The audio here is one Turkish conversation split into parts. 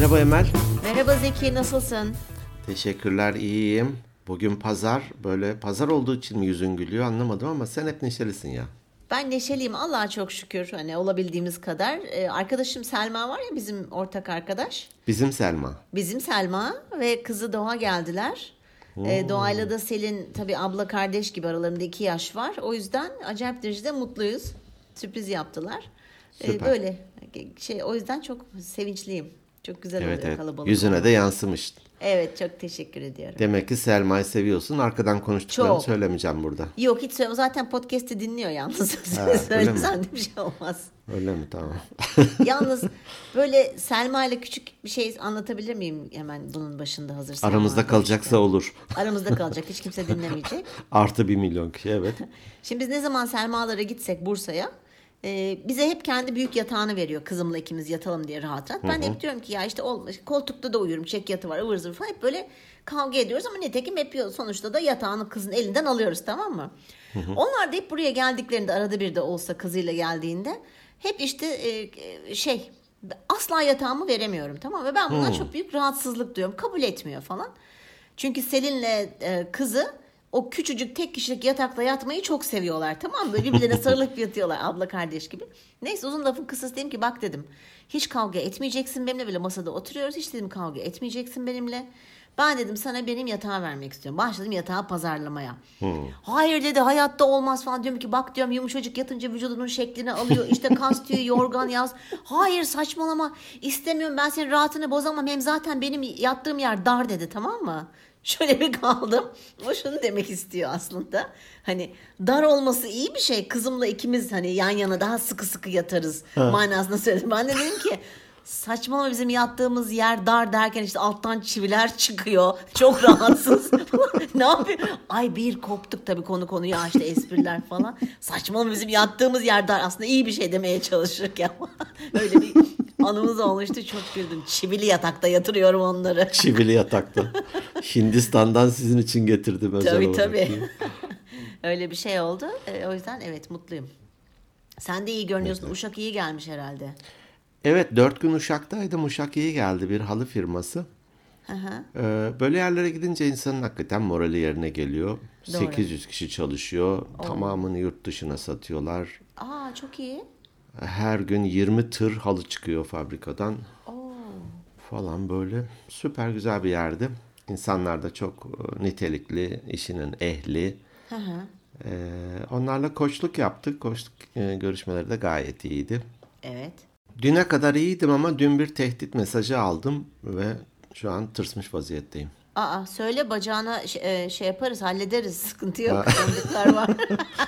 Merhaba Emel. Merhaba Zeki, nasılsın? Teşekkürler, iyiyim. Bugün pazar. Böyle pazar olduğu için mi yüzün gülüyor anlamadım ama sen hep neşelisin ya. Ben neşeliyim Allah'a çok şükür hani olabildiğimiz kadar. Ee, arkadaşım Selma var ya bizim ortak arkadaş. Bizim Selma. Bizim Selma ve kızı Doğa geldiler. Ee, Doğayla da Selin tabii abla kardeş gibi aralarında iki yaş var. O yüzden acayip derecede mutluyuz. Sürpriz yaptılar. Ee, Süper. böyle şey o yüzden çok sevinçliyim. Çok güzel Evet oluyor evet. kalabalık. Yüzüne de yansımış. Evet çok teşekkür ediyorum. Demek ki Selma'yı seviyorsun. Arkadan konuştuklarını Çok. söylemeyeceğim burada. Yok hiç söyleme zaten podcast'i dinliyor yalnız. Söylesen de bir şey olmaz. Öyle mi? Tamam. Yalnız böyle Selma ile küçük bir şey anlatabilir miyim hemen bunun başında hazır Selma Aramızda kalacaksa olur. Aramızda kalacak hiç kimse dinlemeyecek. Artı bir milyon kişi evet. Şimdi biz ne zaman Selmalara gitsek Bursa'ya e, bize hep kendi büyük yatağını veriyor kızımla ikimiz yatalım diye rahat rahat. Ben de hep diyorum ki ya işte ol, koltukta da uyurum çek yatı var ıvır zıvır falan hep böyle kavga ediyoruz ama nitekim hep sonuçta da yatağını kızın elinden alıyoruz tamam mı? Onlar da hep buraya geldiklerinde arada bir de olsa kızıyla geldiğinde hep işte e, e, şey asla yatağımı veremiyorum tamam mı? Ve ben bundan çok büyük rahatsızlık duyuyorum kabul etmiyor falan. Çünkü Selin'le e, kızı o küçücük tek kişilik yatakta yatmayı çok seviyorlar tamam mı? Birbirlerine sarılıp yatıyorlar abla kardeş gibi. Neyse uzun lafın kısası dedim ki bak dedim hiç kavga etmeyeceksin benimle böyle masada oturuyoruz hiç dedim kavga etmeyeceksin benimle. Ben dedim sana benim yatağı vermek istiyorum. Başladım yatağı pazarlamaya. Hayır dedi hayatta olmaz falan diyorum ki bak diyorum yumuşacık yatınca vücudunun şeklini alıyor. İşte kas tüyü yorgan yaz. Hayır saçmalama istemiyorum ben senin rahatını bozamam. Hem zaten benim yattığım yer dar dedi tamam mı? Şöyle bir kaldım. O şunu demek istiyor aslında. Hani dar olması iyi bir şey. Kızımla ikimiz hani yan yana daha sıkı sıkı yatarız manasında söyledim. Ben de dedim ki saçmalama bizim yattığımız yer dar derken işte alttan çiviler çıkıyor. Çok rahatsız. ne yapıyor? Ay bir koptuk tabii konu konuyu açtı espriler falan. Saçmalama bizim yattığımız yer dar. Aslında iyi bir şey demeye çalışırken. Öyle bir anımız olmuştu. Çok güldüm. Çivili yatakta yatırıyorum onları. Çivili yatakta. Hindistan'dan sizin için getirdim özel Tabii olarak. tabii. Öyle bir şey oldu. E, o yüzden evet mutluyum. Sen de iyi görünüyorsun. Uşak iyi gelmiş herhalde. Evet dört gün Uşak'taydım. Uşak iyi geldi bir halı firması. Ee, böyle yerlere gidince insanın hakikaten morali yerine geliyor. Doğru. 800 kişi çalışıyor. Tamamını yurt dışına satıyorlar. Aa çok iyi. Her gün 20 tır halı çıkıyor fabrikadan Oo. falan böyle. Süper güzel bir yerdi. İnsanlar da çok e, nitelikli, işinin ehli. Hı hı. Ee, onlarla koçluk yaptık. Koçluk e, görüşmeleri de gayet iyiydi. Evet. Düne kadar iyiydim ama dün bir tehdit mesajı aldım ve şu an tırsmış vaziyetteyim. Aa söyle bacağına şey, e, şey yaparız hallederiz. Sıkıntı yok. Tanıdıklar var.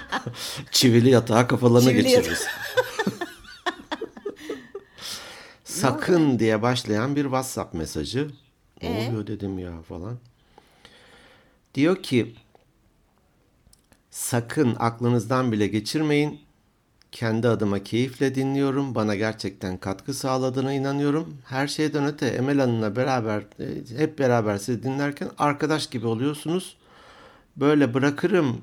Çivili yatağa kafalarına Çivili geçiririz. Sakın diye başlayan bir WhatsApp mesajı. Ne Ee? oluyor dedim ya falan. Diyor ki sakın aklınızdan bile geçirmeyin. Kendi adıma keyifle dinliyorum. Bana gerçekten katkı sağladığına inanıyorum. Her şeyden öte Emel Hanım'la beraber e, hep beraber sizi dinlerken arkadaş gibi oluyorsunuz. Böyle bırakırım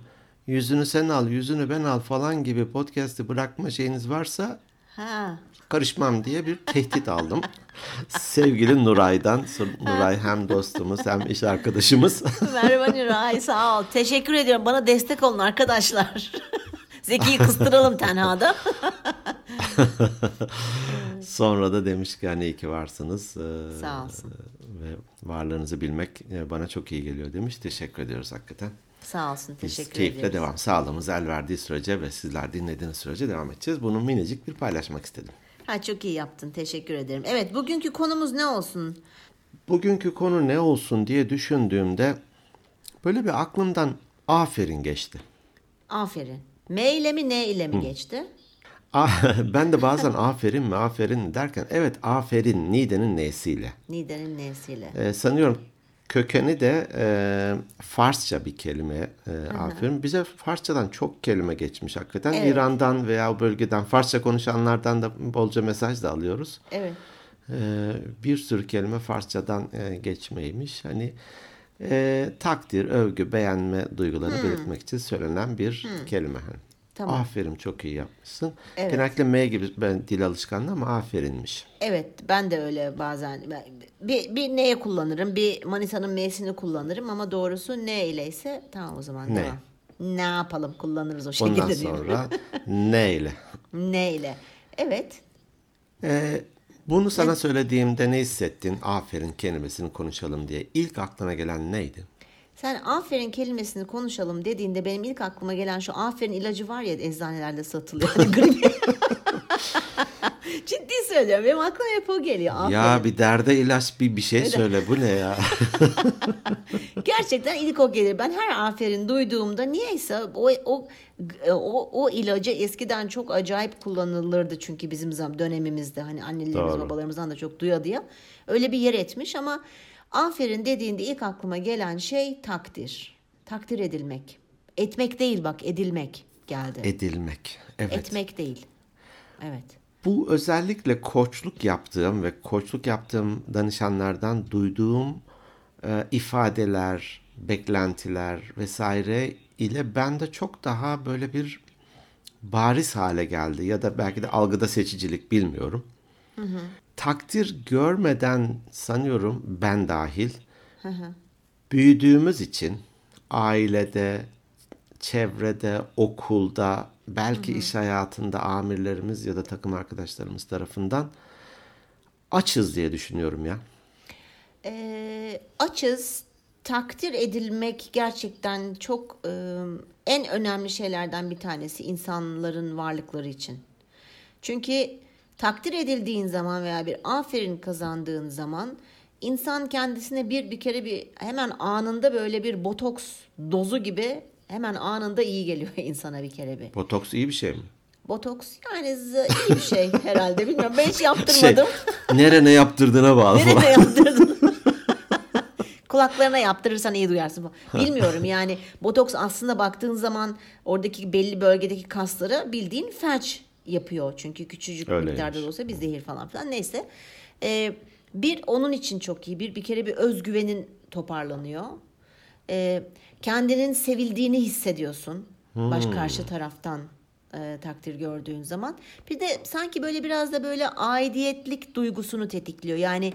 yüzünü sen al yüzünü ben al falan gibi podcast'i bırakma şeyiniz varsa ha. karışmam diye bir tehdit aldım. Sevgili Nuray'dan. Nuray hem dostumuz hem iş arkadaşımız. Merhaba Nuray sağ ol. Teşekkür ediyorum. Bana destek olun arkadaşlar. Zeki'yi kıstıralım tenhada. Sonra da demiş ki hani iyi ki varsınız. Ee, Sağ olsun. Ve varlığınızı bilmek e, bana çok iyi geliyor demiş. Teşekkür ediyoruz hakikaten. Sağ olsun. Biz Teşekkür keyifle ediyoruz. devam. Sağlığımız el verdiği sürece ve sizler dinlediğiniz sürece devam edeceğiz. Bunu minicik bir paylaşmak istedim. Ha, çok iyi yaptın. Teşekkür ederim. Evet bugünkü konumuz ne olsun? Bugünkü konu ne olsun diye düşündüğümde böyle bir aklımdan aferin geçti. Aferin. M ile mi N ile mi geçti? A- ben de bazen aferin mi aferin mi derken evet aferin Nide'nin nesiyle. Nide'nin N'siyle. Ee, sanıyorum kökeni de e, Farsça bir kelime e, aferin. Bize Farsçadan çok kelime geçmiş hakikaten. Evet. İran'dan veya o bölgeden Farsça konuşanlardan da bolca mesaj da alıyoruz. Evet. Ee, bir sürü kelime Farsçadan e, geçmeymiş. Hani e, takdir, övgü, beğenme duygularını belirtmek için söylenen bir kelime. Tamam. Aferin çok iyi yapmışsın. Evet. Genellikle M gibi ben dil alışkanlığı ama aferinmiş. Evet ben de öyle bazen bir, bir neye kullanırım bir Manisa'nın M'sini kullanırım ama doğrusu ne ile ise tamam o zaman Ne. devam. Ne yapalım kullanırız o şekilde Ondan sonra N ile. ne ile. Evet Ee, bunu sana söylediğimde ne hissettin? Aferin kelimesini konuşalım diye. İlk aklına gelen neydi? Sen aferin kelimesini konuşalım dediğinde benim ilk aklıma gelen şu aferin ilacı var ya eczanelerde satılıyor. Hani grip. Ciddi söylüyorum benim aklıma hep o geliyor. Aferin. Ya bir derde ilaç bir bir şey söyle. Bu ne ya? Gerçekten ilk o gelir. Ben her aferin duyduğumda niyeyse o o o, o ilacı eskiden çok acayip kullanılırdı çünkü bizim dönemimizde hani annelerimiz Doğru. babalarımızdan da çok duyadı ya. Öyle bir yer etmiş ama aferin dediğinde ilk aklıma gelen şey takdir. Takdir edilmek. Etmek değil bak edilmek geldi. Edilmek. Evet. Etmek değil. Evet. Bu özellikle koçluk yaptığım ve koçluk yaptığım danışanlardan duyduğum e, ifadeler, beklentiler vesaire ile bende çok daha böyle bir bariz hale geldi ya da belki de algıda seçicilik bilmiyorum. Takdir görmeden sanıyorum ben dahil büyüdüğümüz için ailede, çevrede, okulda, belki iş hayatında amirlerimiz ya da takım arkadaşlarımız tarafından açız diye düşünüyorum ya. Ee, açız. Takdir edilmek gerçekten çok e, en önemli şeylerden bir tanesi insanların varlıkları için. Çünkü takdir edildiğin zaman veya bir aferin kazandığın zaman insan kendisine bir bir kere bir hemen anında böyle bir botoks dozu gibi hemen anında iyi geliyor insana bir kere bir. Botoks iyi bir şey mi? Botoks yani iyi bir şey herhalde bilmiyorum. Ben hiç Şey, yaptırmadım. nerene yaptırdığına bağlı. Nereye yaptırdın? Kulaklarına yaptırırsan iyi duyarsın. Bilmiyorum yani botoks aslında baktığın zaman oradaki belli bölgedeki kasları bildiğin felç yapıyor. Çünkü küçücük Öyleymiş. miktarda da olsa bir zehir falan filan neyse. Ee, bir onun için çok iyi. Bir bir kere bir özgüvenin toparlanıyor. Ee, kendinin sevildiğini hissediyorsun. Baş karşı taraftan e, takdir gördüğün zaman. Bir de sanki böyle biraz da böyle aidiyetlik duygusunu tetikliyor. Yani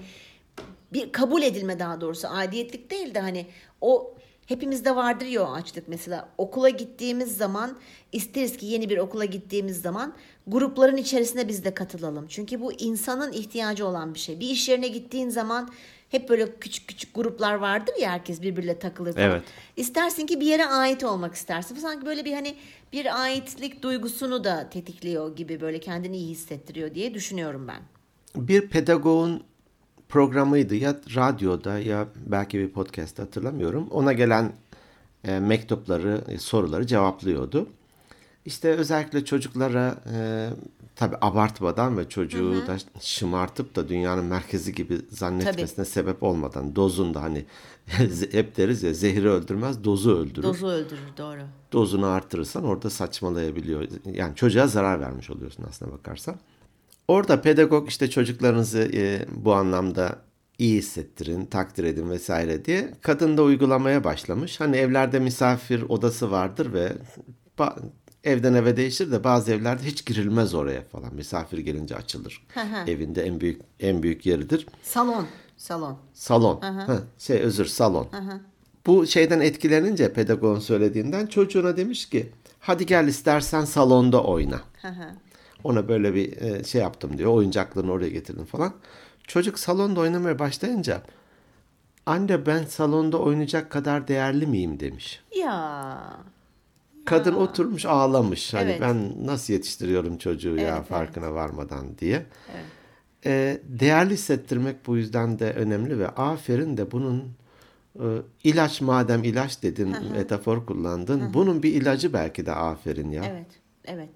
bir kabul edilme daha doğrusu aidiyetlik değil de hani o hepimizde vardır ya o açlık mesela okula gittiğimiz zaman isteriz ki yeni bir okula gittiğimiz zaman grupların içerisine biz de katılalım. Çünkü bu insanın ihtiyacı olan bir şey. Bir iş yerine gittiğin zaman hep böyle küçük küçük gruplar vardır ya herkes birbiriyle takılır falan. Evet. İstersin ki bir yere ait olmak istersin. Sanki böyle bir hani bir aitlik duygusunu da tetikliyor gibi böyle kendini iyi hissettiriyor diye düşünüyorum ben. bir pedagogun programıydı ya radyoda ya belki bir podcast'te hatırlamıyorum. Ona gelen e, mektupları, e, soruları cevaplıyordu. İşte özellikle çocuklara e, tabi abartmadan ve çocuğu da şımartıp da dünyanın merkezi gibi zannetmesine sebep olmadan dozunda hani hep deriz ya zehri öldürmez dozu öldürür. Dozu öldürür doğru. dozunu artırırsan orada saçmalayabiliyor. Yani çocuğa zarar vermiş oluyorsun aslına bakarsan. Orada pedagog işte çocuklarınızı e, bu anlamda iyi hissettirin, takdir edin vesaire diye kadın da uygulamaya başlamış. Hani evlerde misafir odası vardır ve evden eve değişir de bazı evlerde hiç girilmez oraya falan. Misafir gelince açılır. Evinde en büyük en büyük yeridir. Salon. Salon. Salon. Ha, şey özür salon. Bu şeyden etkilenince pedagogun söylediğinden çocuğuna demiş ki hadi gel istersen salonda oyna. Ona böyle bir e, şey yaptım diyor. Oyuncaklarını oraya getirdim falan. Çocuk salonda oynamaya başlayınca anne ben salonda oynayacak kadar değerli miyim demiş. Ya. Kadın oturmuş ağlamış. Hani Evet. ben nasıl yetiştiriyorum çocuğu ya Evet, farkına varmadan diye. Ee, değerli hissettirmek bu yüzden de önemli ve aferin de bunun e, ilaç madem ilaç dedin metafor kullandın. Bunun bir ilacı belki de aferin ya. Evet. Evet.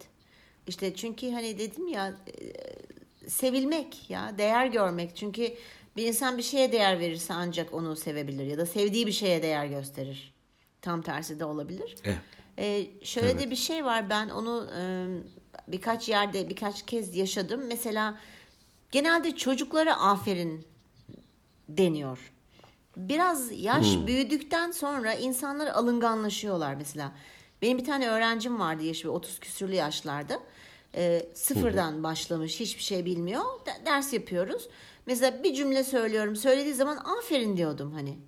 İşte çünkü hani dedim ya e, sevilmek ya değer görmek. Çünkü bir insan bir şeye değer verirse ancak onu sevebilir ya da sevdiği bir şeye değer gösterir. Tam tersi de olabilir. Evet. Ee, şöyle de bir şey var ben onu e, birkaç yerde birkaç kez yaşadım. Mesela genelde çocuklara aferin deniyor. Biraz yaş büyüdükten sonra insanlar alınganlaşıyorlar mesela. Benim bir tane öğrencim vardı yaşı 30 küsürlü yaşlarda. Ee, sıfırdan başlamış hiçbir şey bilmiyor. De- ders yapıyoruz. Mesela bir cümle söylüyorum. Söylediği zaman aferin diyordum hani.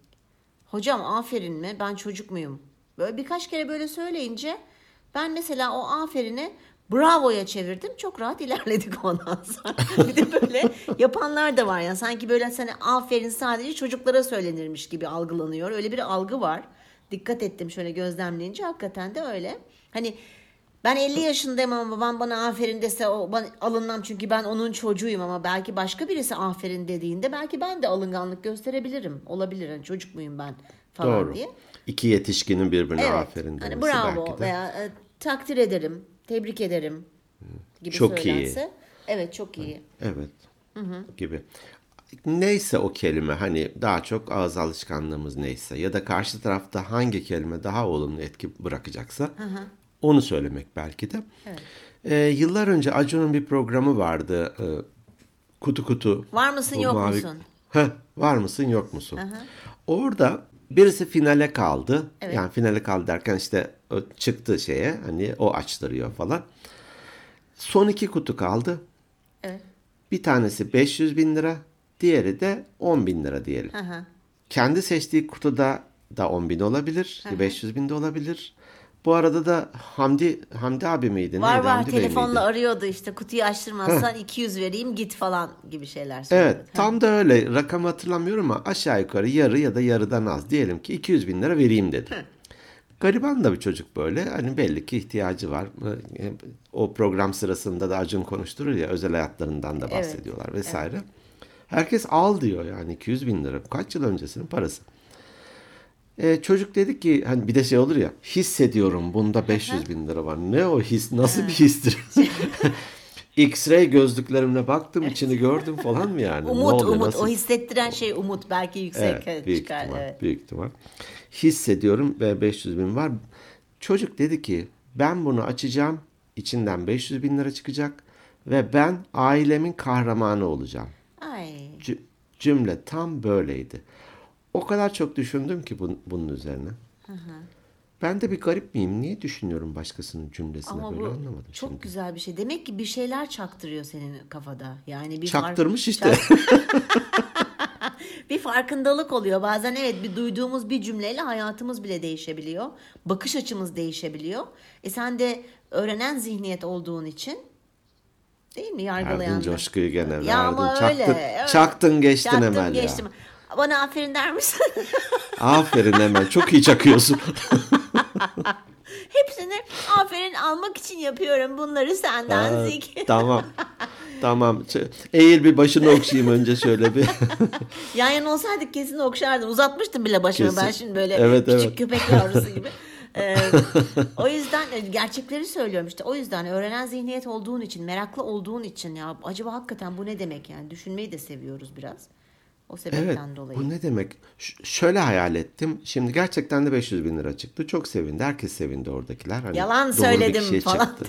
Hocam aferin mi? Ben çocuk muyum? Böyle birkaç kere böyle söyleyince ben mesela o aferini bravo'ya çevirdim. Çok rahat ilerledik ondan sonra. bir de böyle yapanlar da var ya. Sanki böyle sana aferin sadece çocuklara söylenirmiş gibi algılanıyor. Öyle bir algı var. Dikkat ettim şöyle gözlemleyince hakikaten de öyle. Hani ben 50 yaşındayım ama babam bana aferin dese o bana alınmam çünkü ben onun çocuğuyum ama belki başka birisi aferin dediğinde belki ben de alınganlık gösterebilirim. Olabilir hani çocuk muyum ben falan Doğru. diye. İki yetişkinin birbirine Evet. aferin hani demesi bravo belki de. veya e, takdir ederim, tebrik ederim gibi Çok iyi. söylense. Evet çok iyi. Evet. Gibi. Neyse o kelime hani daha çok ağız alışkanlığımız neyse ya da karşı tarafta hangi kelime daha olumlu etki bırakacaksa onu söylemek belki de. Ee, yıllar önce Acun'un bir programı vardı. Ee, kutu kutu. Var mısın, yok mavi- musun? Heh, var mısın yok musun? Orada birisi finale kaldı. Yani finale kaldı derken işte çıktı şeye hani o açtırıyor falan. Son iki kutu kaldı. Evet. Bir tanesi 500 bin lira, diğeri de 10 bin lira diyelim. Aha. Kendi seçtiği kutuda da 10 bin olabilir, 500 bin de olabilir. Bu arada da Hamdi Hamdi abi miydi? Var Neydi? var Hamdi telefonla arıyordu işte kutuyu açtırmazsan 200 vereyim git falan gibi şeyler söylüyordu. Evet tam da öyle rakam hatırlamıyorum ama aşağı yukarı yarı ya da yarıdan az diyelim ki 200 bin lira vereyim dedi. Gariban da bir çocuk böyle hani belli ki ihtiyacı var. O program sırasında da Acun konuşturur ya özel hayatlarından da bahsediyorlar vesaire. Herkes al diyor yani 200 bin lira kaç yıl öncesinin parası. Ee, çocuk dedi ki hani bir de şey olur ya hissediyorum bunda 500 bin lira var. Ne o his nasıl bir histir? X-ray gözlüklerimle baktım içini gördüm falan mı yani? Umut oluyor, umut nasıl? o hissettiren şey umut belki yüksek Evet, büyük çıkar. ihtimal, Evet. büyük ihtimal. Hissediyorum ve 500 bin var. Çocuk dedi ki ben bunu açacağım. içinden 500 bin lira çıkacak. Ve ben ailemin kahramanı olacağım. Cümle tam böyleydi. O kadar çok düşündüm ki bun- bunun üzerine. Ben de bir garip miyim? Niye düşünüyorum başkasının cümlesine Ama böyle bu anlamadım çok şimdi. güzel bir şey. Demek ki bir şeyler çaktırıyor senin kafada. Yani bir fark- Çaktırmış işte. bir farkındalık oluyor. Bazen evet bir duyduğumuz bir cümleyle hayatımız bile değişebiliyor. Bakış açımız değişebiliyor. E sen de öğrenen zihniyet olduğun için değil mi yargılayan? Verdin coşkuyu gene verdin. Ya ama çaktın, öyle, öyle. çaktın geçtin Çaktım, ya. geçtim. Bana aferin der misin? Aferin Emel. Çok iyi çakıyorsun. Hepsini aferin almak için yapıyorum bunları senden Ha, Zeki. tamam. Tamam. Eğil bir başını okşayayım önce şöyle bir. Yan yana olsaydık kesin okşardım. Uzatmıştım bile başımı Kesin. ben şimdi böyle Evet, küçük evet. köpek yavrusu gibi. Ee, o yüzden e, gerçekleri söylüyorum işte. O yüzden öğrenen zihniyet olduğun için, meraklı olduğun için ya acaba hakikaten bu ne demek yani? Düşünmeyi de seviyoruz biraz. O sebepten Evet. dolayı. Bu ne demek? Ş- şöyle hayal ettim. Şimdi gerçekten de 500 bin lira çıktı. Çok sevindi. Herkes sevindi oradakiler. Hani Yalan söyledim kişiye falan. çıktı.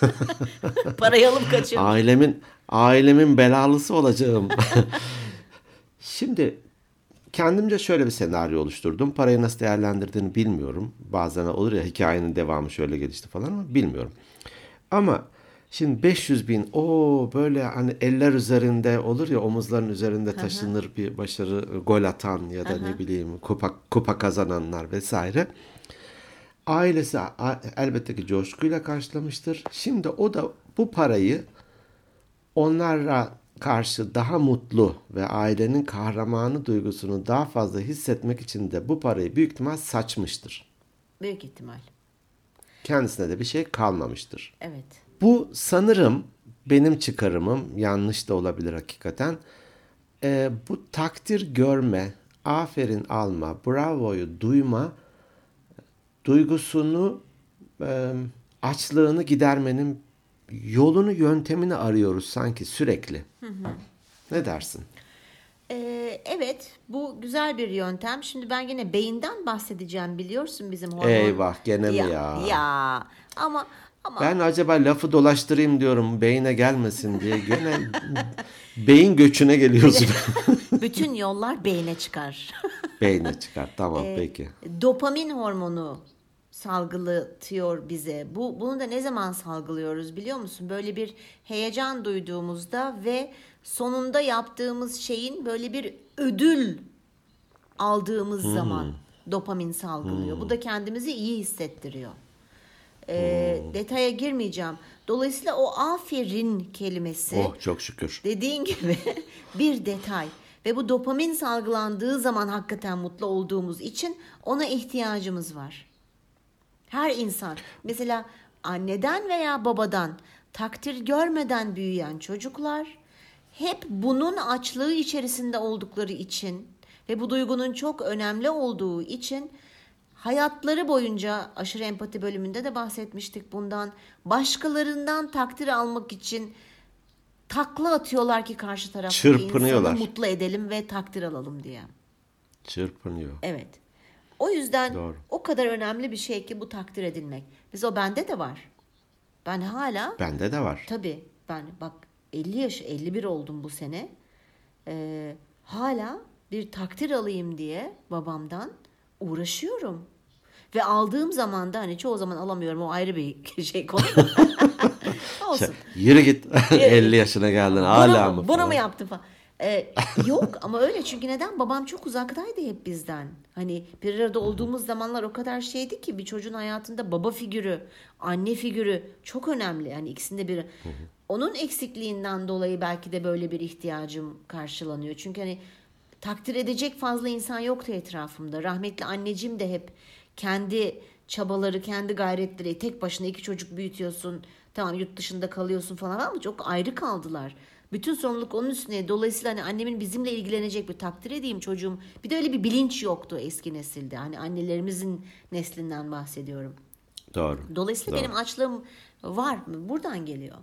Parayı alıp kaçırdım. Ailemin ailemin belalısı olacağım. Şimdi kendimce şöyle bir senaryo oluşturdum. Parayı nasıl değerlendirdiğini bilmiyorum. Bazen olur ya hikayenin devamı şöyle gelişti falan ama bilmiyorum. Ama şimdi 500 bin o böyle hani eller üzerinde olur ya omuzların üzerinde taşınır bir başarı gol atan ya da ne bileyim kupa, kupa kazananlar vesaire. Ailesi elbette ki coşkuyla karşılamıştır. Şimdi o da bu parayı onlara karşı daha mutlu ve ailenin kahramanı duygusunu daha fazla hissetmek için de bu parayı büyük ihtimal saçmıştır. Büyük ihtimal. Kendisine de bir şey kalmamıştır. Evet. Bu sanırım benim çıkarımım yanlış da olabilir hakikaten. Ee, bu takdir görme, aferin alma, bravoyu duyma duygusunu e, açlığını gidermenin yolunu yöntemini arıyoruz sanki sürekli. Ne dersin? Ee, evet bu güzel bir yöntem. Şimdi ben yine beyinden bahsedeceğim biliyorsun bizim hormon. Eyvah, gene mi ya? Ya ama ama Ben acaba lafı dolaştırayım diyorum beyine gelmesin diye gene beyin göçüne geliyorsun. bütün yollar beyne çıkar. Beyne çıkar tamam Ee, peki. Dopamin hormonu salgılatıyor bize. Bu bunu da ne zaman salgılıyoruz biliyor musun? Böyle bir heyecan duyduğumuzda ve sonunda yaptığımız şeyin böyle bir ödül aldığımız zaman dopamin salgılıyor. Bu da kendimizi iyi hissettiriyor. Ee, Detaya girmeyeceğim. Dolayısıyla o aferin kelimesi Oh çok şükür. dediğin gibi bir detay. Ve bu dopamin salgılandığı zaman hakikaten mutlu olduğumuz için ona ihtiyacımız var. Her insan mesela anneden veya babadan takdir görmeden büyüyen çocuklar hep bunun açlığı içerisinde oldukları için ve bu duygunun çok önemli olduğu için hayatları boyunca aşırı empati bölümünde de bahsetmiştik bundan. Başkalarından takdir almak için takla atıyorlar ki karşı taraftaki insanı mutlu edelim ve takdir alalım diye. Çırpınıyor. Evet. O yüzden Doğru. o kadar önemli bir şey ki bu takdir edilmek. Biz o bende de var. Ben hala Bende de var. tabii ben bak 50 yaş 51 oldum bu sene. Ee, hala bir takdir alayım diye babamdan uğraşıyorum. Ve aldığım zaman da hani çoğu zaman alamıyorum o ayrı bir şey konu. Olsun. Yürü git. 50 yaşına geldin hala bunu, mı? Bunu falan. mu yaptın falan. Ee, yok ama öyle çünkü neden? Babam çok uzaktaydı hep bizden. Hani bir arada olduğumuz zamanlar o kadar şeydi ki bir çocuğun hayatında baba figürü, anne figürü çok önemli. Yani ikisinde bir. Onun eksikliğinden dolayı belki de böyle bir ihtiyacım karşılanıyor. Çünkü hani takdir edecek fazla insan yoktu etrafımda. Rahmetli anneciğim de hep kendi çabaları, kendi gayretleri, tek başına iki çocuk büyütüyorsun. Tamam yurt dışında kalıyorsun falan ama çok ayrı kaldılar. Bütün sorumluluk onun üstüne. Dolayısıyla hani annemin bizimle ilgilenecek bir takdir edeyim çocuğum. Bir de öyle bir bilinç yoktu eski nesilde. Hani annelerimizin neslinden bahsediyorum. Doğru. Dolayısıyla Doğru. benim açlığım var. Buradan geliyor.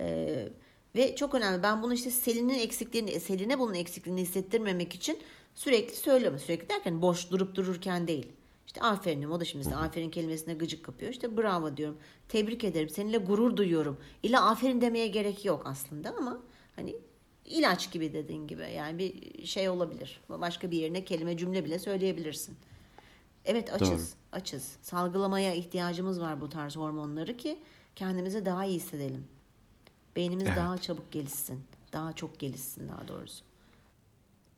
Ee, ve çok önemli. Ben bunu işte Selin'in eksikliğini, Selin'e bunun eksikliğini hissettirmemek için sürekli söylüyorum. Sürekli derken boş durup dururken değil. İşte aferin diyorum. O da şimdi size aferin kelimesine gıcık kapıyor. İşte bravo diyorum. Tebrik ederim. Seninle gurur duyuyorum. İlla aferin demeye gerek yok aslında ama hani ilaç gibi dediğin gibi. Yani bir şey olabilir. Başka bir yerine kelime cümle bile söyleyebilirsin. Evet açız. Doğru. Açız. Salgılamaya ihtiyacımız var bu tarz hormonları ki kendimizi daha iyi hissedelim. Beynimiz Evet. daha çabuk gelişsin. Daha çok gelişsin daha doğrusu.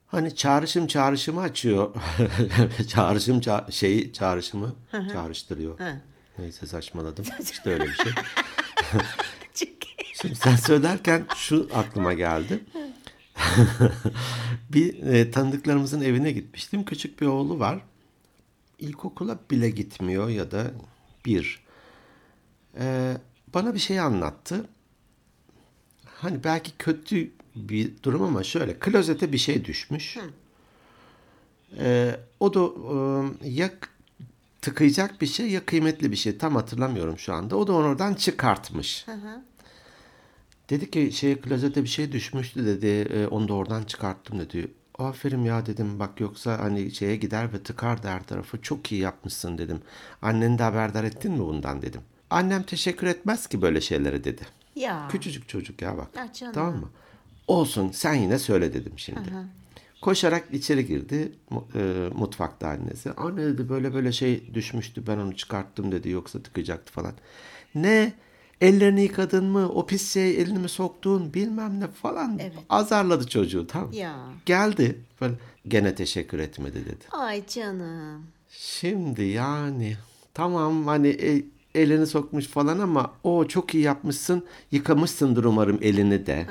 Hani çağrışım çağrışımı açıyor. çağrışım ça- şeyi çağrışımı çağrıştırıyor. Neyse saçmaladım. İşte öyle bir şey. Şimdi sen söylerken şu aklıma geldi. bir e, tanıdıklarımızın evine gitmiştim. Küçük bir oğlu var. İlkokula bile gitmiyor ya da bir. E, bana bir şey anlattı. Hani belki kötü bir durum ama şöyle klozete bir şey düşmüş. E, o da e, ya tıkayacak bir şey ya kıymetli bir şey tam hatırlamıyorum şu anda. O da onu oradan çıkartmış. Dedi ki şey klozete bir şey düşmüştü dedi. E, onu da oradan çıkarttım dedi. Aferin ya dedim bak yoksa hani şeye gider ve tıkar her tarafı. Çok iyi yapmışsın dedim. Anneni de haberdar ettin mi bundan dedim. Annem teşekkür etmez ki böyle şeylere dedi. Ya. Küçücük çocuk ya bak. Ya canım. Tamam mı? Olsun sen yine söyle dedim şimdi. Koşarak içeri girdi e, mutfakta annesi. Anne dedi böyle böyle şey düşmüştü ben onu çıkarttım dedi yoksa tıkacaktı falan. Ne? Ellerini yıkadın mı? O pis şey elini mi soktun? Bilmem ne falan. Evet. Azarladı çocuğu tamam. Ya. Geldi. Böyle, gene teşekkür etmedi dedi. Ay canım. Şimdi yani tamam hani e- elini sokmuş falan ama o çok iyi yapmışsın. Yıkamışsındır umarım elini de.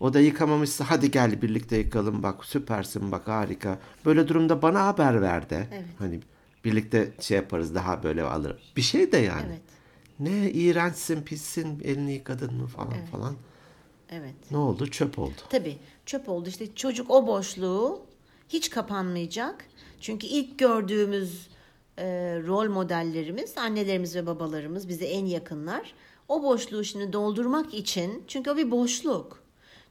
O da yıkamamışsa hadi gel birlikte yıkalım bak süpersin bak harika. Böyle durumda bana haber ver de. Evet. Hani birlikte şey yaparız daha böyle alır. Bir şey de yani. Evet. Ne iğrençsin pissin elini yıkadın mı falan falan. Evet. Ne oldu çöp oldu. Tabii çöp oldu işte çocuk o boşluğu hiç kapanmayacak. Çünkü ilk gördüğümüz e, rol modellerimiz annelerimiz ve babalarımız bize en yakınlar. O boşluğu şimdi doldurmak için çünkü o bir boşluk.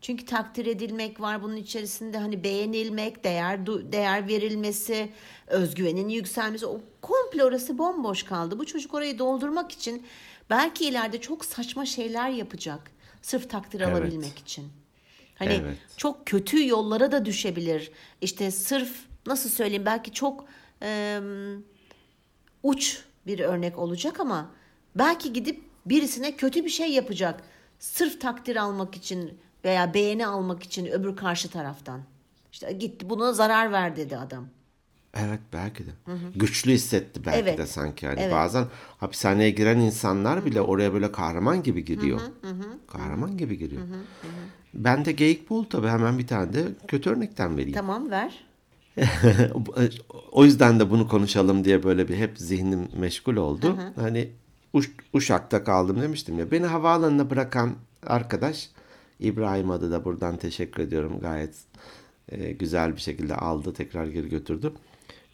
Çünkü takdir edilmek var bunun içerisinde hani beğenilmek, değer değer verilmesi, özgüvenin yükselmesi o komple orası bomboş kaldı. Bu çocuk orayı doldurmak için belki ileride çok saçma şeyler yapacak sırf takdir Evet. alabilmek için. Hani Evet. çok kötü yollara da düşebilir. İşte sırf nasıl söyleyeyim belki çok e, uç bir örnek olacak ama belki gidip birisine kötü bir şey yapacak. Sırf takdir almak için veya beğeni almak için öbür karşı taraftan. İşte gitti buna zarar ver dedi adam. Evet belki de. Güçlü hissetti belki Evet. de sanki. Yani Evet. bazen hapishaneye giren insanlar bile oraya böyle kahraman gibi giriyor. Kahraman gibi giriyor. Ben de geyik bul tabii hemen bir tane de kötü örnekten vereyim. Tamam ver. o yüzden de bunu konuşalım diye böyle bir hep zihnim meşgul oldu. Hani Uş- Uşak'ta kaldım demiştim ya. Beni havaalanına bırakan arkadaş İbrahim adı da buradan teşekkür ediyorum. Gayet e, güzel bir şekilde aldı tekrar geri götürdü.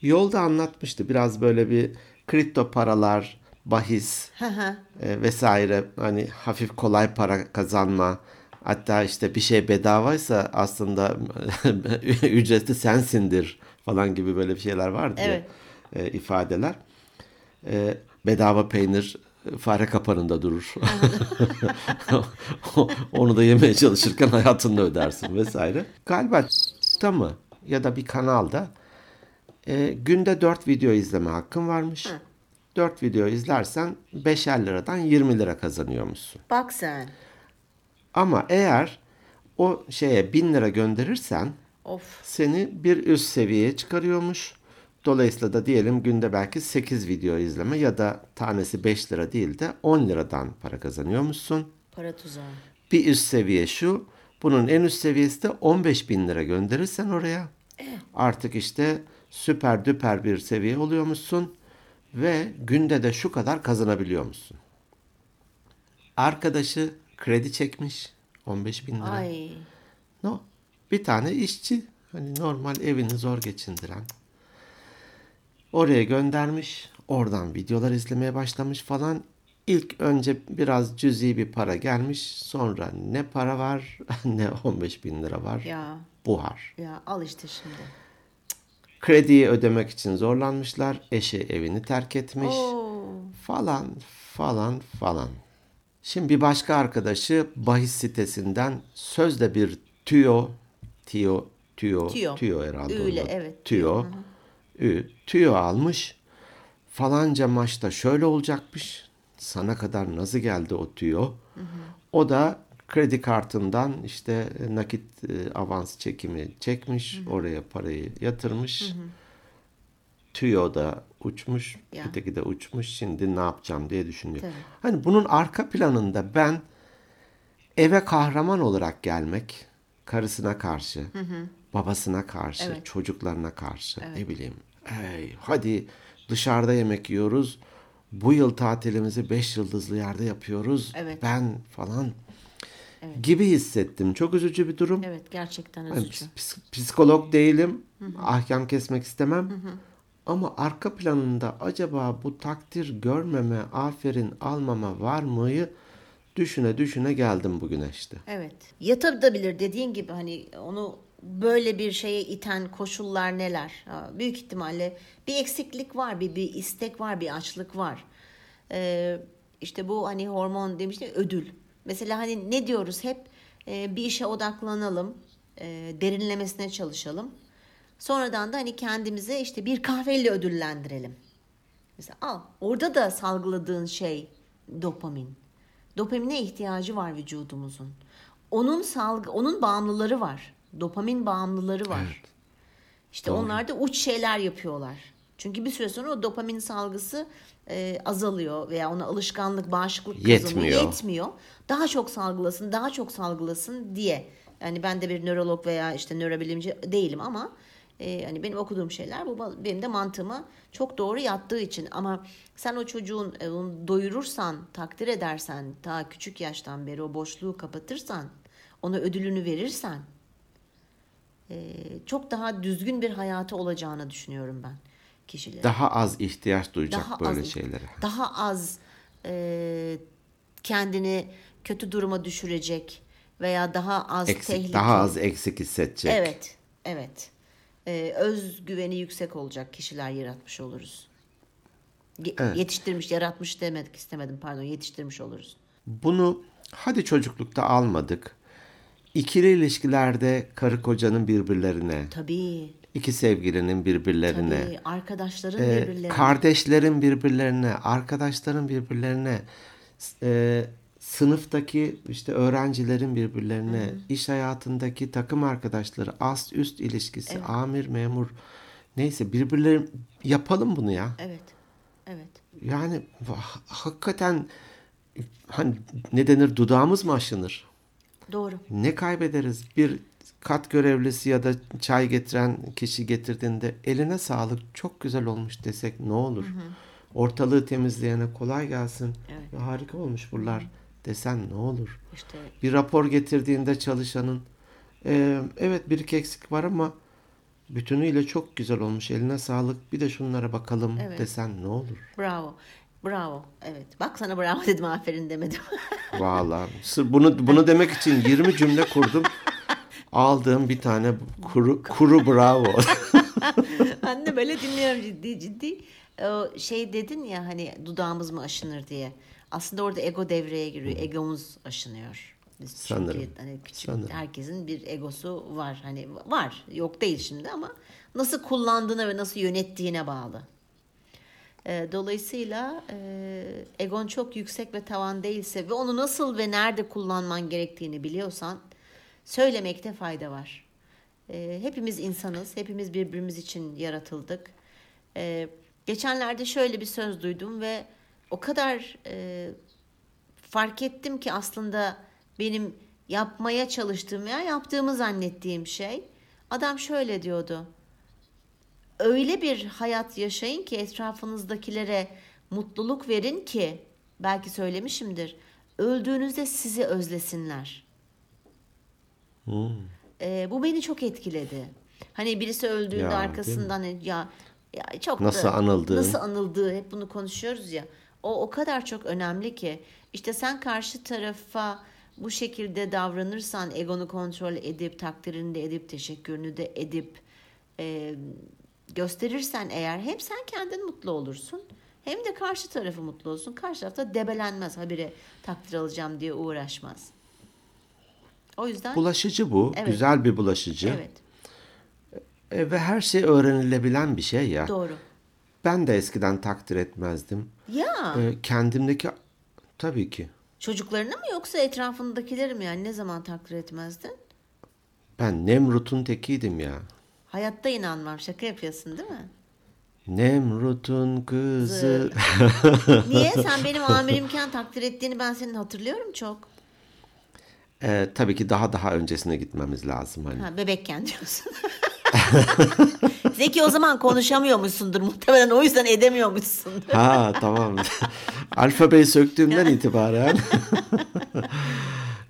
Yolda anlatmıştı biraz böyle bir kripto paralar, bahis e, vesaire hani hafif kolay para kazanma hatta işte bir şey bedavaysa aslında ücreti sensindir falan gibi böyle bir şeyler vardı ya, Evet. e, ifadeler. E, bedava peynir fare kapanında durur. Onu da yemeye çalışırken hayatında ödersin vesaire. Galiba da mı ya da bir kanalda e, günde 4 video izleme hakkın varmış. 4 video izlersen 5'er liradan 20 lira kazanıyormuşsun. Bak sen. Ama eğer o şeye 1000 lira gönderirsen Of. seni bir üst seviyeye çıkarıyormuş. Dolayısıyla da diyelim günde belki 8 video izleme ya da tanesi 5 lira değil de 10 liradan para kazanıyormuşsun. Para tuzağı. Bir üst seviye şu. Bunun en üst seviyesi de 15 bin lira gönderirsen oraya. Artık işte süper düper bir seviye oluyormuşsun. Ve günde de şu kadar kazanabiliyormuşsun. Arkadaşı kredi çekmiş 15 bin lira. Ay. No. Bir tane işçi. Hani normal evini zor geçindiren. Oraya göndermiş. Oradan videolar izlemeye başlamış falan. İlk önce biraz cüzi bir para gelmiş. Sonra ne para var ne 15 bin lira var. Ya. Buhar. Ya al işte şimdi. Krediyi ödemek için zorlanmışlar. Eşi evini terk etmiş. Oo. Falan falan falan. Şimdi bir başka arkadaşı bahis sitesinden sözde bir tüyo, tüyo, tüyo, Tüyo. tüyo herhalde. Onda. evet, Tüyo, ü, tüyo almış. Falanca maçta şöyle olacakmış. Sana kadar nasıl geldi o tüyo? O da kredi kartından işte nakit e, avans çekimi çekmiş. Oraya parayı yatırmış. Tüyo da uçmuş, Ya. öteki de uçmuş. Şimdi ne yapacağım diye düşünüyor. Tabii. Hani bunun arka planında ben eve kahraman olarak gelmek, karısına karşı, babasına karşı, Evet. çocuklarına karşı, ne bileyim. Hey, hadi dışarıda yemek yiyoruz. Bu yıl tatilimizi 5 yıldızlı yerde yapıyoruz. Evet. Ben falan gibi hissettim. Çok üzücü bir durum. Evet gerçekten üzücü. ps- ps- psikolog değilim. Ahkam kesmek istemem. Ama arka planında acaba bu takdir görmeme, aferin almama var mıyı düşüne düşüne geldim bugüne işte. Evet. Yatabilir dediğin gibi hani onu böyle bir şeye iten koşullar neler? Büyük ihtimalle bir eksiklik var, bir bir istek var, bir açlık var. Ee, işte bu hani hormon demiştim ödül. Mesela hani ne diyoruz hep Ee, bir işe odaklanalım, e, derinlemesine çalışalım. Sonradan da hani kendimizi işte bir kahveyle ödüllendirelim. Mesela al orada da salgıladığın şey dopamin. Dopamine ihtiyacı var vücudumuzun. Onun salgı, onun bağımlıları var. Dopamin bağımlıları var. Evet. İşte onlar da uç şeyler yapıyorlar. Çünkü bir süre sonra o dopamin salgısı e, azalıyor veya ona alışkanlık, bağışıklık kazanıyor. Yetmiyor. Yetmiyor. Daha çok salgılasın, daha çok salgılasın diye. Yani ben de bir nörolog veya işte nörobilimci değilim ama e, hani benim okuduğum şeyler bu benim de mantığıma çok doğru yattığı için ama sen o çocuğun e, onu doyurursan, takdir edersen, ta küçük yaştan beri o boşluğu kapatırsan, ona ödülünü verirsen çok daha düzgün bir hayatı olacağını düşünüyorum ben kişilerin. Daha az ihtiyaç duyacak Daha böyle az- şeylere. Daha az e, kendini kötü duruma düşürecek veya daha az Eksik, tehlike. daha az eksik hissedecek. Evet, evet. E, özgüveni yüksek olacak kişiler yaratmış oluruz. Ge- Yetiştirmiş, yaratmış demedik istemedim pardon. Yetiştirmiş oluruz. Bunu hadi çocuklukta almadık. İkili ilişkilerde karı kocanın birbirlerine Tabii. iki sevgilinin birbirlerine, Tabii, arkadaşların e, birbirlerine. kardeşlerin birbirlerine, arkadaşların birbirlerine, e, sınıftaki işte öğrencilerin birbirlerine, iş hayatındaki takım arkadaşları, ast üst ilişkisi, amir memur neyse birbirleri yapalım bunu ya. Evet. Evet. Yani ha- hakikaten hani ne denir dudağımız mı aşınır? Doğru. Ne kaybederiz? Bir kat görevlisi ya da çay getiren kişi getirdiğinde eline sağlık çok güzel olmuş desek ne olur? Ortalığı temizleyene kolay gelsin. Evet. Ya harika olmuş buralar desen ne olur? İşte Bir rapor getirdiğinde çalışanın "Ee, evet bir iki eksik var ama bütünüyle çok güzel olmuş eline sağlık bir de şunlara bakalım Evet. desen ne olur? bravo. Bravo. Evet. Bak sana bravo dedim aferin demedim. Sırf bunu bunu demek için 20 cümle kurdum. Aldığım bir tane kuru kuru bravo. de böyle dinliyorum ciddi ciddi. Şey dedin ya hani dudağımız mı aşınır diye. Aslında orada ego devreye giriyor. Egomuz aşınıyor. Biz çünkü Sanırım. hani küçük Sanırım. herkesin bir egosu var. Hani var. Yok değil şimdi ama nasıl kullandığına ve nasıl yönettiğine bağlı. E, Dolayısıyla e, egon çok yüksek ve tavan değilse ve onu nasıl ve nerede kullanman gerektiğini biliyorsan söylemekte fayda var. E, hepimiz insanız, hepimiz birbirimiz için yaratıldık. E, geçenlerde şöyle bir söz duydum ve o kadar e, fark ettim ki aslında benim yapmaya çalıştığım veya yaptığımı zannettiğim şey. Adam şöyle diyordu öyle bir hayat yaşayın ki etrafınızdakilere mutluluk verin ki belki söylemişimdir. Öldüğünüzde sizi özlesinler. Ee, bu beni çok etkiledi. Hani birisi öldüğünde Ya, arkasından ya ya çok Nasıl da, anıldığı. nasıl anıldığı hep bunu konuşuyoruz ya. O o kadar çok önemli ki işte sen karşı tarafa bu şekilde davranırsan egonu kontrol edip takdirini de edip teşekkürünü de edip e, gösterirsen eğer hem sen kendin mutlu olursun hem de karşı tarafı mutlu olsun. Karşı tarafta debelenmez habire takdir alacağım diye uğraşmaz. O yüzden bulaşıcı bu. Evet. Güzel bir bulaşıcı. evet E, ve her şey öğrenilebilen bir şey ya. doğru. Ben de eskiden takdir etmezdim. Ya E, kendimdeki tabii ki. çocuklarını mı yoksa etrafındakileri mi yani ne zaman takdir etmezdin? Ben Nemrut'un tekiydim ya. Hayatta inanmam. Şaka yapıyorsun değil mi? Nemrut'un kızı. Niye? Sen benim amirimken takdir ettiğini ben senin hatırlıyorum çok. E, tabii ki daha daha öncesine gitmemiz lazım hani. Ha, bebekken diyorsun. Zeki o zaman konuşamıyormuşsundur muhtemelen o yüzden edemiyormuşsundur. Ha tamam. Alfabeyi söktüğümden itibaren.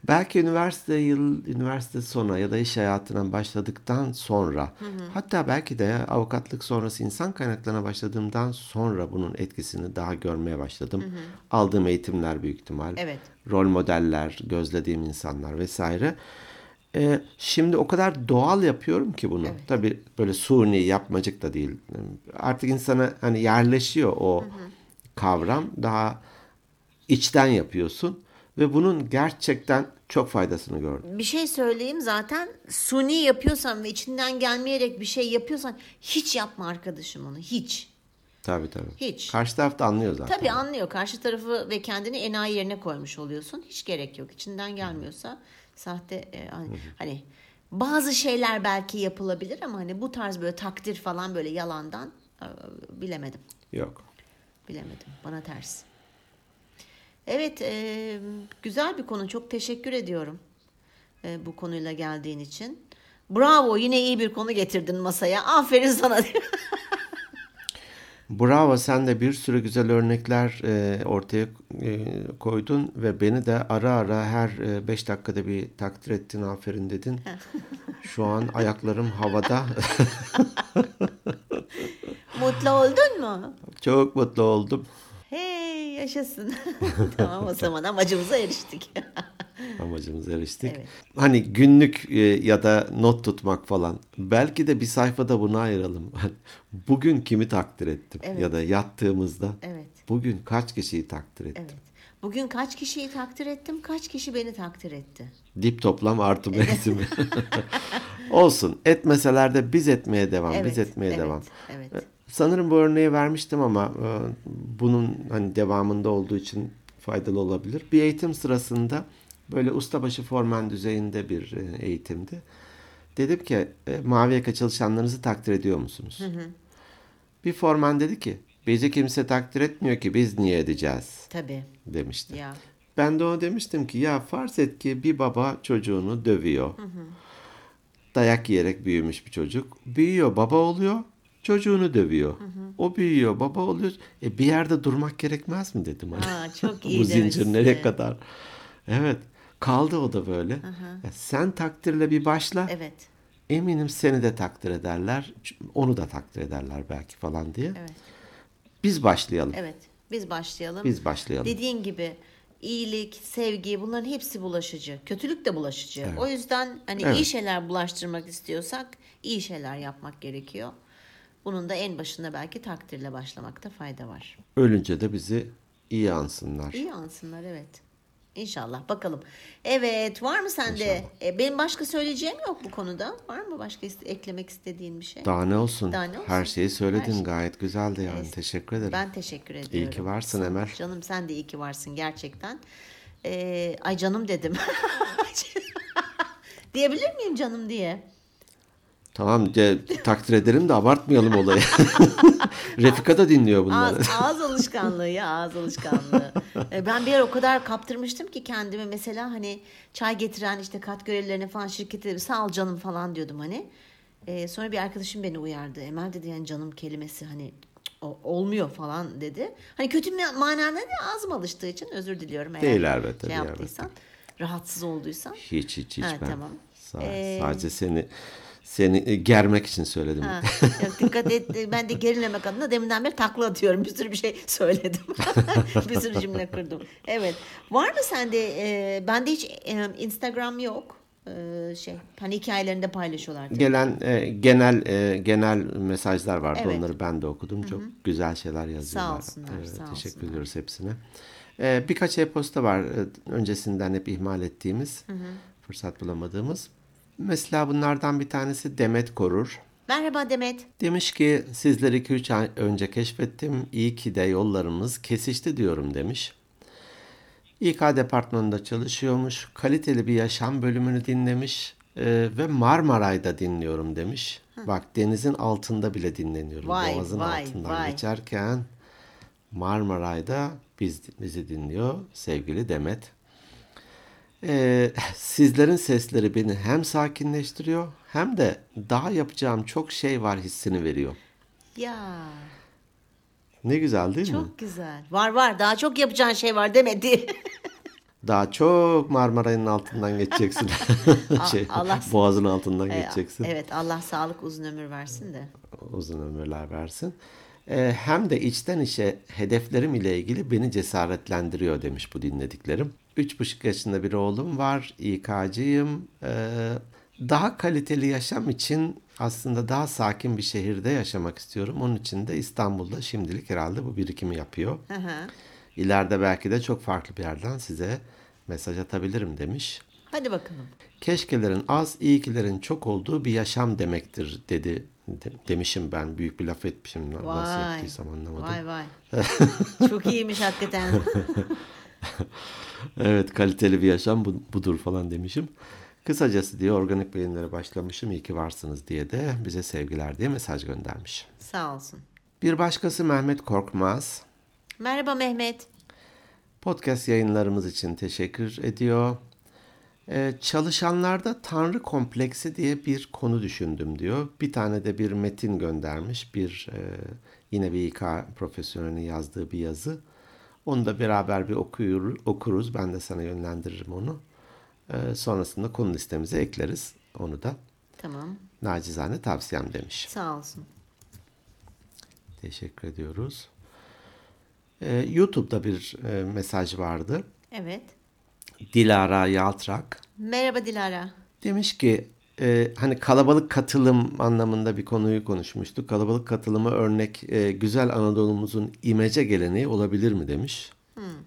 Belki üniversite yıl, üniversite sona ya da iş hayatına başladıktan sonra, hatta belki de avukatlık sonrası insan kaynaklarına başladığımdan sonra bunun etkisini daha görmeye başladım. Aldığım eğitimler büyük ihtimal, Evet. rol modeller, gözlediğim insanlar vesaire. Ee, şimdi o kadar doğal yapıyorum ki bunu. Tabii böyle suni yapmacık da değil. Artık insana hani yerleşiyor o kavram. Daha içten yapıyorsun ve bunun gerçekten çok faydasını gördüm. Bir şey söyleyeyim zaten suni yapıyorsan ve içinden gelmeyerek bir şey yapıyorsan hiç yapma arkadaşım onu hiç. Tabii tabii. Hiç. Karşı taraf da anlıyor zaten. Tabii anlıyor. Karşı tarafı ve kendini enayi yerine koymuş oluyorsun. Hiç gerek yok. İçinden gelmiyorsa sahte e, hani, hani bazı şeyler belki yapılabilir ama hani bu tarz böyle takdir falan böyle yalandan e, bilemedim. Yok. Bilemedim. Bana ters. Evet, e, güzel bir konu. Çok teşekkür ediyorum e, bu konuyla geldiğin için. Bravo, yine iyi bir konu getirdin masaya. Aferin sana. Bravo sen de bir sürü güzel örnekler e, ortaya e, koydun ve beni de ara ara her 5 dakikada bir takdir ettin aferin dedin. Şu an ayaklarım havada. Mutlu oldun mu? Çok mutlu oldum. Hey yaşasın. tamam o zaman amacımıza eriştik. Amacımıza eriştik. Evet. Hani günlük e, ya da not tutmak falan. Belki de bir sayfada bunu ayıralım. Bugün kimi takdir ettim? Evet. Ya da yattığımızda evet. bugün kaç kişiyi takdir ettim? Evet. Bugün kaç kişiyi takdir ettim, kaç kişi beni takdir etti. Dip toplam artı eksi Olsun. Etmeseler de biz etmeye devam. Evet, biz etmeye evet, devam. evet. Sanırım bu örneği vermiştim ama e, bunun hani devamında olduğu için faydalı olabilir. Bir eğitim sırasında böyle ustabaşı formen düzeyinde bir e, eğitimdi. Dedim ki e, mavi yaka çalışanlarınızı takdir ediyor musunuz? Bir formen dedi ki bizi kimse takdir etmiyor ki biz niye edeceğiz Tabii. demişti. Ya. Ben de ona demiştim ki ya farz et ki bir baba çocuğunu dövüyor. Dayak yiyerek büyümüş bir çocuk. Büyüyor baba oluyor. Çocuğunu dövüyor. O büyüyor baba oluyor. E bir yerde durmak gerekmez mi dedim. Hani. Aa, çok iyi Bu zincir nereye kadar? Evet. Kaldı o da böyle. Ya sen takdirle bir başla. Evet. Eminim seni de takdir ederler. Onu da takdir ederler belki falan diye. Evet. Biz başlayalım. Evet. Biz başlayalım. Biz başlayalım. Dediğin gibi iyilik, sevgi bunların hepsi bulaşıcı. Kötülük de bulaşıcı. O yüzden hani Evet. iyi şeyler bulaştırmak istiyorsak iyi şeyler yapmak gerekiyor. Bunun da en başında belki takdirle başlamakta fayda var. Ölünce de bizi iyi ansınlar. İyi ansınlar evet. İnşallah bakalım. Evet var mı sende? E, benim başka söyleyeceğim yok bu konuda. Var mı başka ist- eklemek istediğin bir şey? Daha ne olsun? Daha ne olsun? Her şeyi söyledin Her şey. gayet güzeldi yani. Evet. Teşekkür ederim. Ben teşekkür ediyorum. ki varsın. Emel. Canım sen de iyi ki varsın gerçekten. Ee, ay canım dedim. Diyebilir miyim canım diye? Tamam de, takdir ederim de abartmayalım olayı. Refika da dinliyor bunları. Ağız, ağız alışkanlığı ya ağız alışkanlığı. Ee, ben bir ara o kadar kaptırmıştım ki kendimi mesela hani çay getiren işte kat görevlilerine falan şirkete sağ ol canım falan diyordum hani. Ee, sonra bir arkadaşım beni uyardı. Emel dedi yani canım kelimesi hani o- olmuyor falan dedi. Hani kötü manada değil ağzım alıştığı için özür diliyorum. Eğer Değil elbette, Şey yaptıysan, rahatsız olduysan. Hiç hiç hiç Ha, ben. tamam. Sa- Ee, Sadece seni seni e, germek için söyledim. Ha, yok, dikkat et. Ben de gerilemek adına deminden beri takla atıyorum. Bir sürü bir şey söyledim. bir sürü cümle kurdum. Evet. Var mı sende? E, bende hiç e, Instagram yok. E, şey, hani hikayelerinde paylaşıyorlar. tabii. Gelen e, genel e, genel mesajlar vardı. Evet. Onları ben de okudum. Çok güzel şeyler yazıyorlar. olsunlar, Evet, sağ teşekkür olsunlar. ediyoruz hepsine. E, birkaç e-posta var e, öncesinden hep ihmal ettiğimiz, fırsat bulamadığımız. Mesela bunlardan bir tanesi Demet Korur. Merhaba Demet. Demiş ki sizleri 2-3 ay önce keşfettim. İyi ki de yollarımız kesişti diyorum demiş. İK departmanında çalışıyormuş. Kaliteli bir yaşam bölümünü dinlemiş. Ee, ve Marmaray'da dinliyorum demiş. Bak denizin altında bile dinleniyorum. Vay, Boğazın vay, altından vay. geçerken Marmaray'da biz, bizi dinliyor sevgili Demet. Ee, sizlerin sesleri beni hem sakinleştiriyor hem de daha yapacağım çok şey var hissini veriyor. Ya Ne güzel değil mi? çok güzel. Var var daha çok yapacağın şey var demedi. Daha çok Marmaray'ın altından geçeceksin. şey, Allah- boğazın altından geçeceksin. evet Allah sağlık uzun ömür versin de. Uzun ömürler versin. Ee, hem de içten içe hedeflerim ile ilgili beni cesaretlendiriyor demiş bu dinlediklerim. Üç buçuk yaşında bir oğlum var. İK'cıyım. Ee, daha kaliteli yaşam için aslında daha sakin bir şehirde yaşamak istiyorum. Onun için de İstanbul'da şimdilik herhalde bu birikimi yapıyor. Hı hı. İleride belki de çok farklı bir yerden size mesaj atabilirim demiş. Hadi bakalım. Keşkelerin az, iyikilerin çok olduğu bir yaşam demektir dedi de- demişim ben. Büyük bir laf etmişim. Nasıl Vay. ettiysem anlamadım. Vay vay. Çok iyiymiş hakikaten. Evet kaliteli bir yaşam bu- budur falan demişim. Kısacası diye organik beyinlere başlamışım. İyi ki varsınız diye de bize sevgiler diye mesaj göndermiş. Sağ olsun. Bir başkası Mehmet Korkmaz. Merhaba Mehmet. Podcast yayınlarımız için teşekkür ediyor. Ee, çalışanlarda tanrı kompleksi diye bir konu düşündüm diyor. Bir tane de bir metin göndermiş. Bir e, yine bir İK profesyonelinin yazdığı bir yazı. Onu da beraber bir okuyur, okuruz. Ben de sana yönlendiririm onu. Ee, sonrasında konu listemize ekleriz onu da. Tamam. Nacizane tavsiyem demiş. Sağ olsun. Teşekkür ediyoruz. Ee, YouTube'da bir e, mesaj vardı. Evet. Dilara Yaltrak. Merhaba Dilara. Demiş ki e, hani kalabalık katılım anlamında bir konuyu konuşmuştuk. Kalabalık katılıma örnek e, güzel Anadolu'muzun imece geleneği olabilir mi demiş.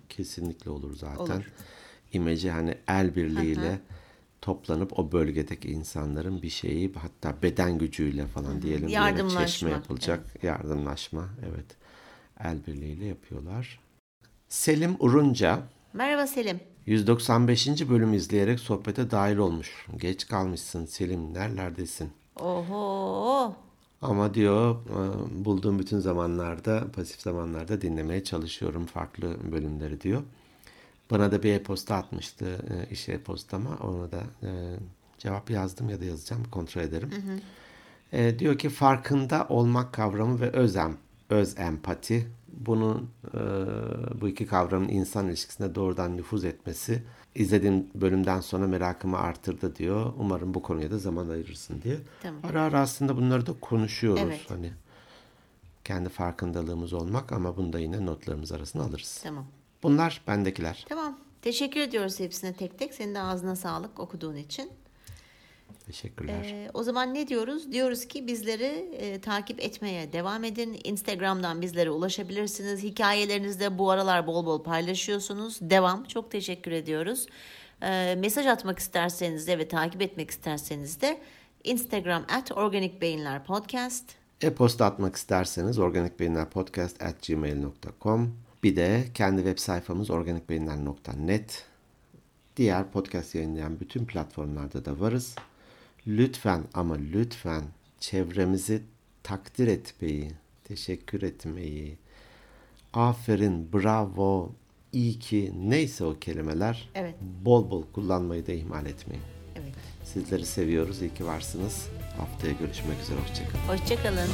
Kesinlikle olur zaten. Olur. İmece hani el birliğiyle toplanıp o bölgedeki insanların bir şeyi hatta beden gücüyle falan diyelim Yardımlaşma, çeşme yapılacak. Yardımlaşma evet. El birliğiyle yapıyorlar. Selim Urunca Merhaba Selim. 195. bölüm izleyerek sohbete dahil olmuş. Geç kalmışsın Selim nerelerdesin? Oho. Ama diyor e, bulduğum bütün zamanlarda, pasif zamanlarda dinlemeye çalışıyorum farklı bölümleri diyor. Bana da bir e-posta atmıştı e, iş e-postama. Ona da e, cevap yazdım ya da yazacağım kontrol ederim. E, diyor ki farkında olmak kavramı ve özem, öz empati bunun e, bu iki kavramın insan ilişkisine doğrudan nüfuz etmesi izlediğim bölümden sonra merakımı artırdı diyor. Umarım bu konuya da zaman ayırırsın diye. Tamam. Ara ara aslında bunları da konuşuyoruz. Evet. Hani kendi farkındalığımız olmak ama bunu da yine notlarımız arasına alırız. Tamam. Bunlar bendekiler. Tamam. Teşekkür ediyoruz hepsine tek tek. Senin de ağzına sağlık okuduğun için. Teşekkürler. Ee, o zaman ne diyoruz? Diyoruz ki bizleri e, takip etmeye devam edin. Instagram'dan bizlere ulaşabilirsiniz. Hikayelerinizde bu aralar bol bol paylaşıyorsunuz. Devam. Çok teşekkür ediyoruz. Ee, mesaj atmak isterseniz de ve takip etmek isterseniz de Instagram at Organik Beyinler Podcast. E-posta atmak isterseniz organikbeyinlerpodcast.gmail.com Bir de kendi web sayfamız organikbeyinler.net Diğer podcast yayınlayan bütün platformlarda da varız. Lütfen ama lütfen çevremizi takdir etmeyi, teşekkür etmeyi, aferin, bravo, iyi ki neyse o kelimeler Evet. bol bol kullanmayı da ihmal etmeyin. Evet. Sizleri seviyoruz. İyi ki varsınız. Haftaya görüşmek üzere. Hoşçakalın. Hoşçakalın.